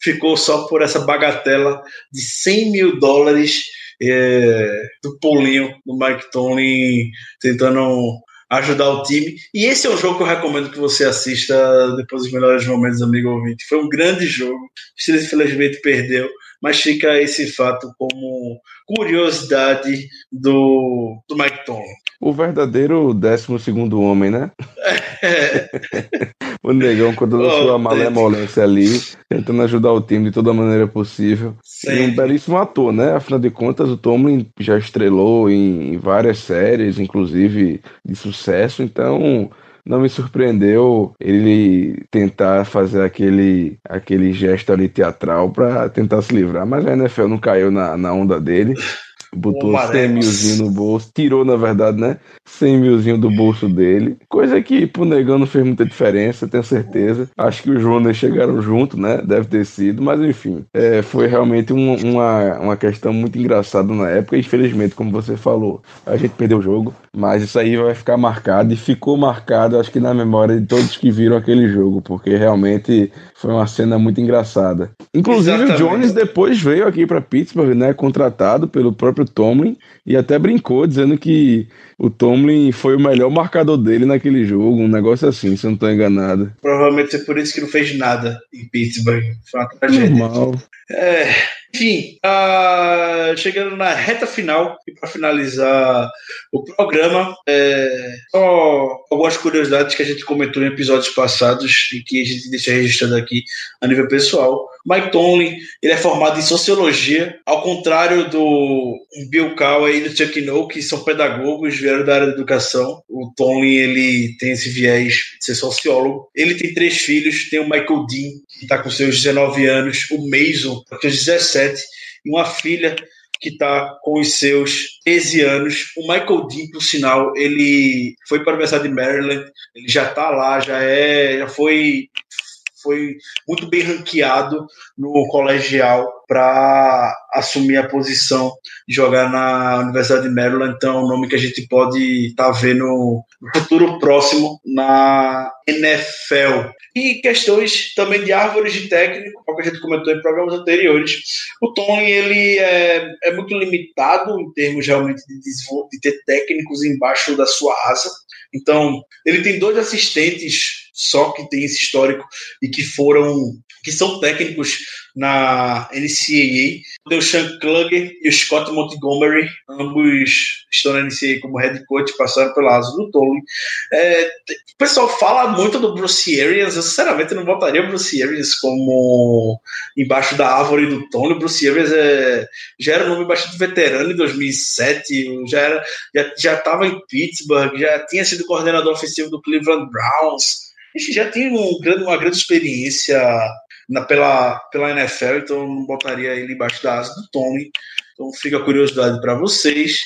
ficou só por essa bagatela de 100 mil dólares é, do pulinho do Mike Tony tentando ajudar o time. E esse é um jogo que eu recomendo que você assista depois dos melhores momentos, amigo ouvinte. Foi um grande jogo. O Steelers infelizmente perdeu, mas fica esse fato como curiosidade do, do Mike Tomlin. O verdadeiro 12 homem, né? É. *laughs* o negão com toda a oh, malemolência ali, tentando ajudar o time de toda maneira possível. Sim. E um belíssimo ator, né? Afinal de contas, o Tomlin já estrelou em, em várias séries, inclusive de sucesso, então não me surpreendeu ele tentar fazer aquele, aquele gesto ali teatral para tentar se livrar, mas a NFL não caiu na, na onda dele. Botou 100 milzinho no bolso, tirou na verdade, né? 100 milzinho do bolso dele. Coisa que pro negão não fez muita diferença, tenho certeza. Acho que os Jonas chegaram junto, né? Deve ter sido, mas enfim. É, foi realmente um, uma, uma questão muito engraçada na época. Infelizmente, como você falou, a gente perdeu o jogo. Mas isso aí vai ficar marcado e ficou marcado, acho que na memória de todos que viram aquele jogo, porque realmente foi uma cena muito engraçada. Inclusive Exatamente. o Jones depois veio aqui para Pittsburgh, né, contratado pelo próprio Tomlin e até brincou dizendo que o Tomlin foi o melhor marcador dele naquele jogo, um negócio assim, se eu não estou enganado. Provavelmente é por isso que não fez nada em Pittsburgh. Foi uma tragédia. Normal. É, enfim, uh, chegando na reta final, e para finalizar o programa, é, só algumas curiosidades que a gente comentou em episódios passados e que a gente deixa registrado aqui a nível pessoal. Mike Tomlin, ele é formado em sociologia, ao contrário do Bill Cowell e do Chuck Noll, que são pedagogos, vieram da área da educação. O Tomlin, ele tem esse viés de ser sociólogo. Ele tem três filhos, tem o Michael Dean, que está com seus 19 anos, o Mason, com seus 17, e uma filha que está com os seus 13 anos. O Michael Dean, por sinal, ele foi para a Universidade de Maryland, ele já está lá, já é, já foi foi muito bem ranqueado no colegial para assumir a posição de jogar na Universidade de Maryland. Então, é um nome que a gente pode estar tá vendo no futuro próximo na NFL. E questões também de árvores de técnico, como a gente comentou em programas anteriores. O Tony ele é, é muito limitado em termos realmente de, de ter técnicos embaixo da sua asa. Então, ele tem dois assistentes só que tem esse histórico e que foram que são técnicos na NCAA. O Sean Klugger e o Scott Montgomery, ambos estão na NCAA como head coach, passaram pela asa do Tolling. É, o pessoal fala muito do Bruce Arians, eu sinceramente não botaria o Bruce Arians como embaixo da árvore do Tony. O Bruce Arians é, já era um nome bastante veterano em 2007, já era já estava em Pittsburgh, já tinha sido coordenador ofensivo do Cleveland Browns. Enfim, já tinha um, uma grande experiência na, pela, pela NFL, então não botaria ele embaixo da asa do Tony. Então fica a curiosidade para vocês.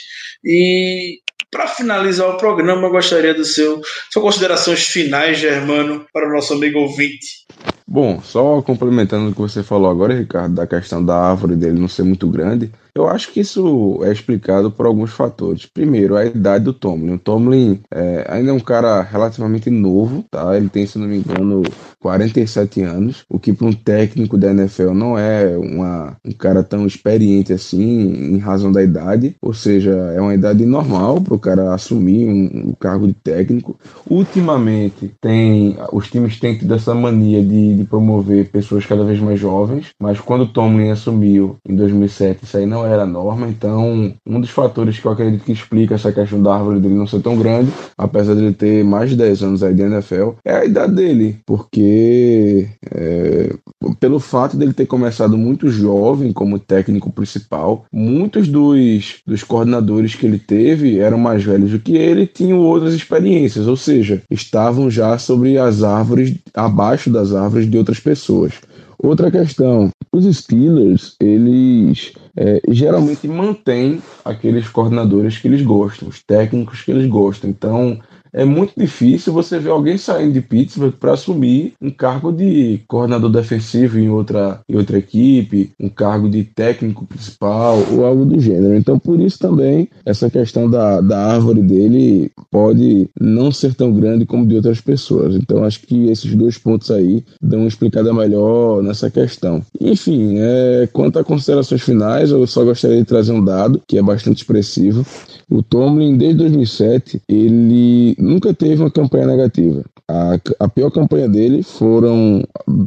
E para finalizar o programa, eu gostaria do seu suas considerações finais, Germano, para o nosso amigo ouvinte. Bom, só complementando o que você falou agora, Ricardo, da questão da árvore dele não ser muito grande, eu acho que isso é explicado por alguns fatores. Primeiro, a idade do Tomlin. O Tomlin é, ainda é um cara relativamente novo, tá? Ele tem, se não me engano, 47 anos, o que para um técnico da NFL não é uma, um cara tão experiente assim, em razão da idade. Ou seja, é uma idade normal para o cara assumir um, um, cargo de técnico. Ultimamente, tem os times têm tido essa mania de, de promover pessoas cada vez mais jovens, mas quando o Tomlin assumiu em 2007, isso aí não era norma, então um dos fatores que eu acredito que explica essa questão da árvore dele não ser tão grande, apesar de ele ter mais de 10 anos aí de NFL, é a idade dele, porque é, pelo fato dele ter começado muito jovem como técnico principal, muitos dos, dos coordenadores que ele teve eram mais velhos do que ele tinham outras experiências, ou seja, estavam já sobre as árvores, abaixo das árvores de outras pessoas. Outra questão, os Steelers, eles é, geralmente mantêm aqueles coordenadores que eles gostam, os técnicos que eles gostam. Então, é muito difícil você ver alguém saindo de Pittsburgh para assumir um cargo de coordenador defensivo em outra, em outra equipe, um cargo de técnico principal ou algo do gênero. Então, por isso também, essa questão da, da árvore dele pode não ser tão grande como de outras pessoas. Então, acho que esses dois pontos aí dão uma explicada melhor nessa questão. Enfim, é, quanto a considerações finais, eu só gostaria de trazer um dado que é bastante expressivo. O Tomlin, desde 2007, ele nunca teve uma campanha negativa. A, a pior campanha dele foram,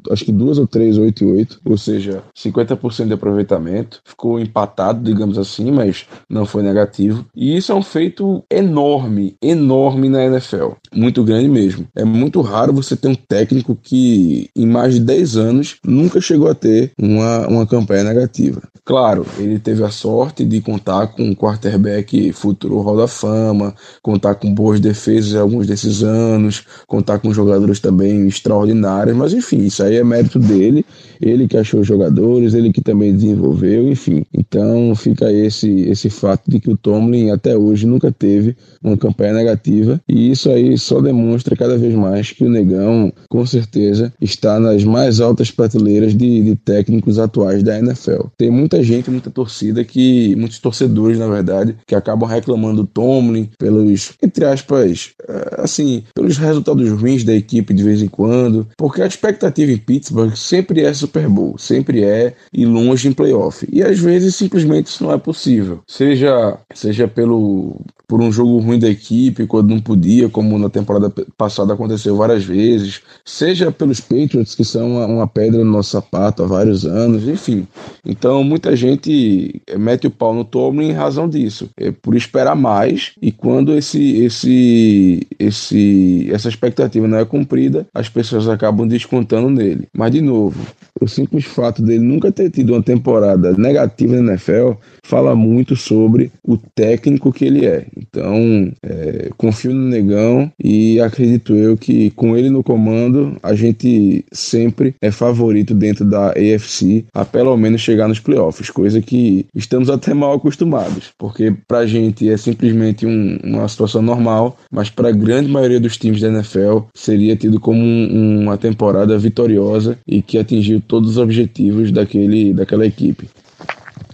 acho que duas ou três, 8 e 8, ou seja, 50% de aproveitamento. Ficou empatado, digamos assim, mas não foi negativo. E isso é um feito enorme, enorme na NFL. Muito grande mesmo. É muito raro você ter um técnico que, em mais de 10 anos, nunca chegou a ter uma, uma campanha negativa. Claro, ele teve a sorte de contar com um quarterback futuro Hall da Fama, contar com boas defesas em alguns desses anos, contar com jogadores também extraordinários, mas enfim, isso aí é mérito dele, ele que achou os jogadores, ele que também desenvolveu, enfim. Então fica esse, esse fato de que o Tomlin até hoje nunca teve uma campanha negativa, e isso aí só demonstra cada vez mais que o Negão, com certeza, está nas mais altas prateleiras de, de técnicos atuais da NFL. Tem muita gente, muita torcida que, muitos torcedores, na verdade, que acabam reclamando do Tomlin pelos, entre aspas, eh, assim, pelos resultados ruins da equipe de vez em quando, porque a expectativa em Pittsburgh sempre é Super Bowl, sempre é ir longe em playoff. E às vezes simplesmente isso não é possível. Seja, seja pelo por um jogo ruim da equipe, quando não podia, como na temporada passada aconteceu várias vezes, seja pelos Patriots, que são uma, uma pedra no nosso sapato há vários anos, enfim. Então muita gente mete o pau no Tomlin em razão disso, é por esperar mais, e quando esse, esse, esse, essa expectativa não é cumprida, as pessoas acabam descontando nele. Mas, de novo, o simples fato dele nunca ter tido uma temporada negativa na NFL fala muito sobre o técnico que ele é. Então, é, confio no Negão e acredito eu que com ele no comando, a gente sempre é favorito dentro da AFC a pelo menos chegar nos playoffs, coisa que estamos até mal acostumados, porque pra gente é simplesmente um, uma situação normal, mas para a grande maioria dos times da NFL seria tido como um, uma temporada vitoriosa e que atingiu todos os objetivos daquele, daquela equipe.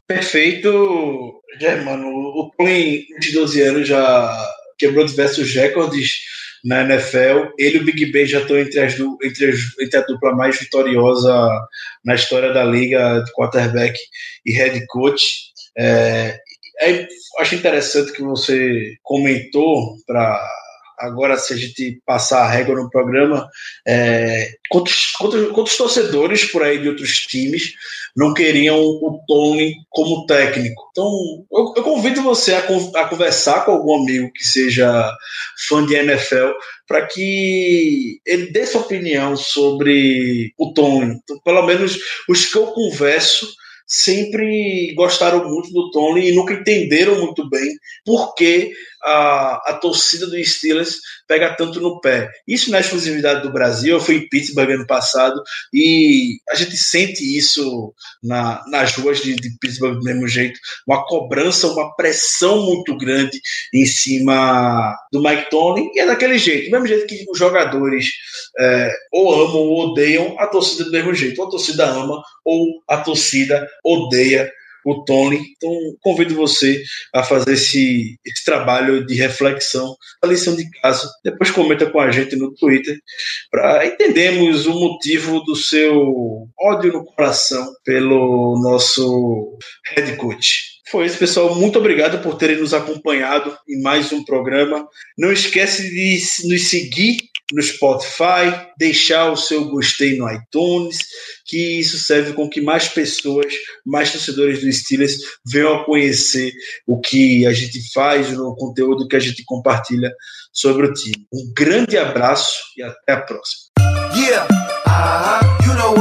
Perfeito, Germano. O Tony, de 12 anos, já quebrou diversos recordes na NFL. Ele e o Big Ben já estão entre, as, entre, as, entre a dupla mais vitoriosa na história da liga de quarterback e head coach. É, é, acho interessante que você comentou para agora se a gente passar a régua no programa, é, quantos, quantos, quantos, torcedores por aí de outros times não queriam o Tony como técnico? Então, eu, eu convido você a, a, conversar com algum amigo que seja fã de NFL para que ele dê sua opinião sobre o Tony. Então, pelo menos os que eu converso sempre gostaram muito do Tony e nunca entenderam muito bem por que a, a torcida do Steelers pega tanto no pé. Isso não é exclusividade do Brasil, eu fui em Pittsburgh ano passado e a gente sente isso na, nas ruas de, de Pittsburgh do mesmo jeito, uma cobrança, uma pressão muito grande em cima do Mike Tony e é daquele jeito, do mesmo jeito que os jogadores é, ou amam ou odeiam a torcida do mesmo jeito, ou a torcida ama ou a torcida odeia o Tony. Então, convido você a fazer esse, esse trabalho de reflexão, a lição de casa. Depois comenta com a gente no Twitter para entendermos o motivo do seu ódio no coração pelo nosso head coach. Foi isso, pessoal. Muito obrigado por terem nos acompanhado em mais um programa. Não esquece de nos seguir no Spotify, deixar o seu gostei no iTunes, que isso serve com que mais pessoas, mais torcedores do Steelers venham a conhecer o que a gente faz, o conteúdo que a gente compartilha sobre o time. Um grande abraço e até a próxima. Yeah. Uh -huh. you know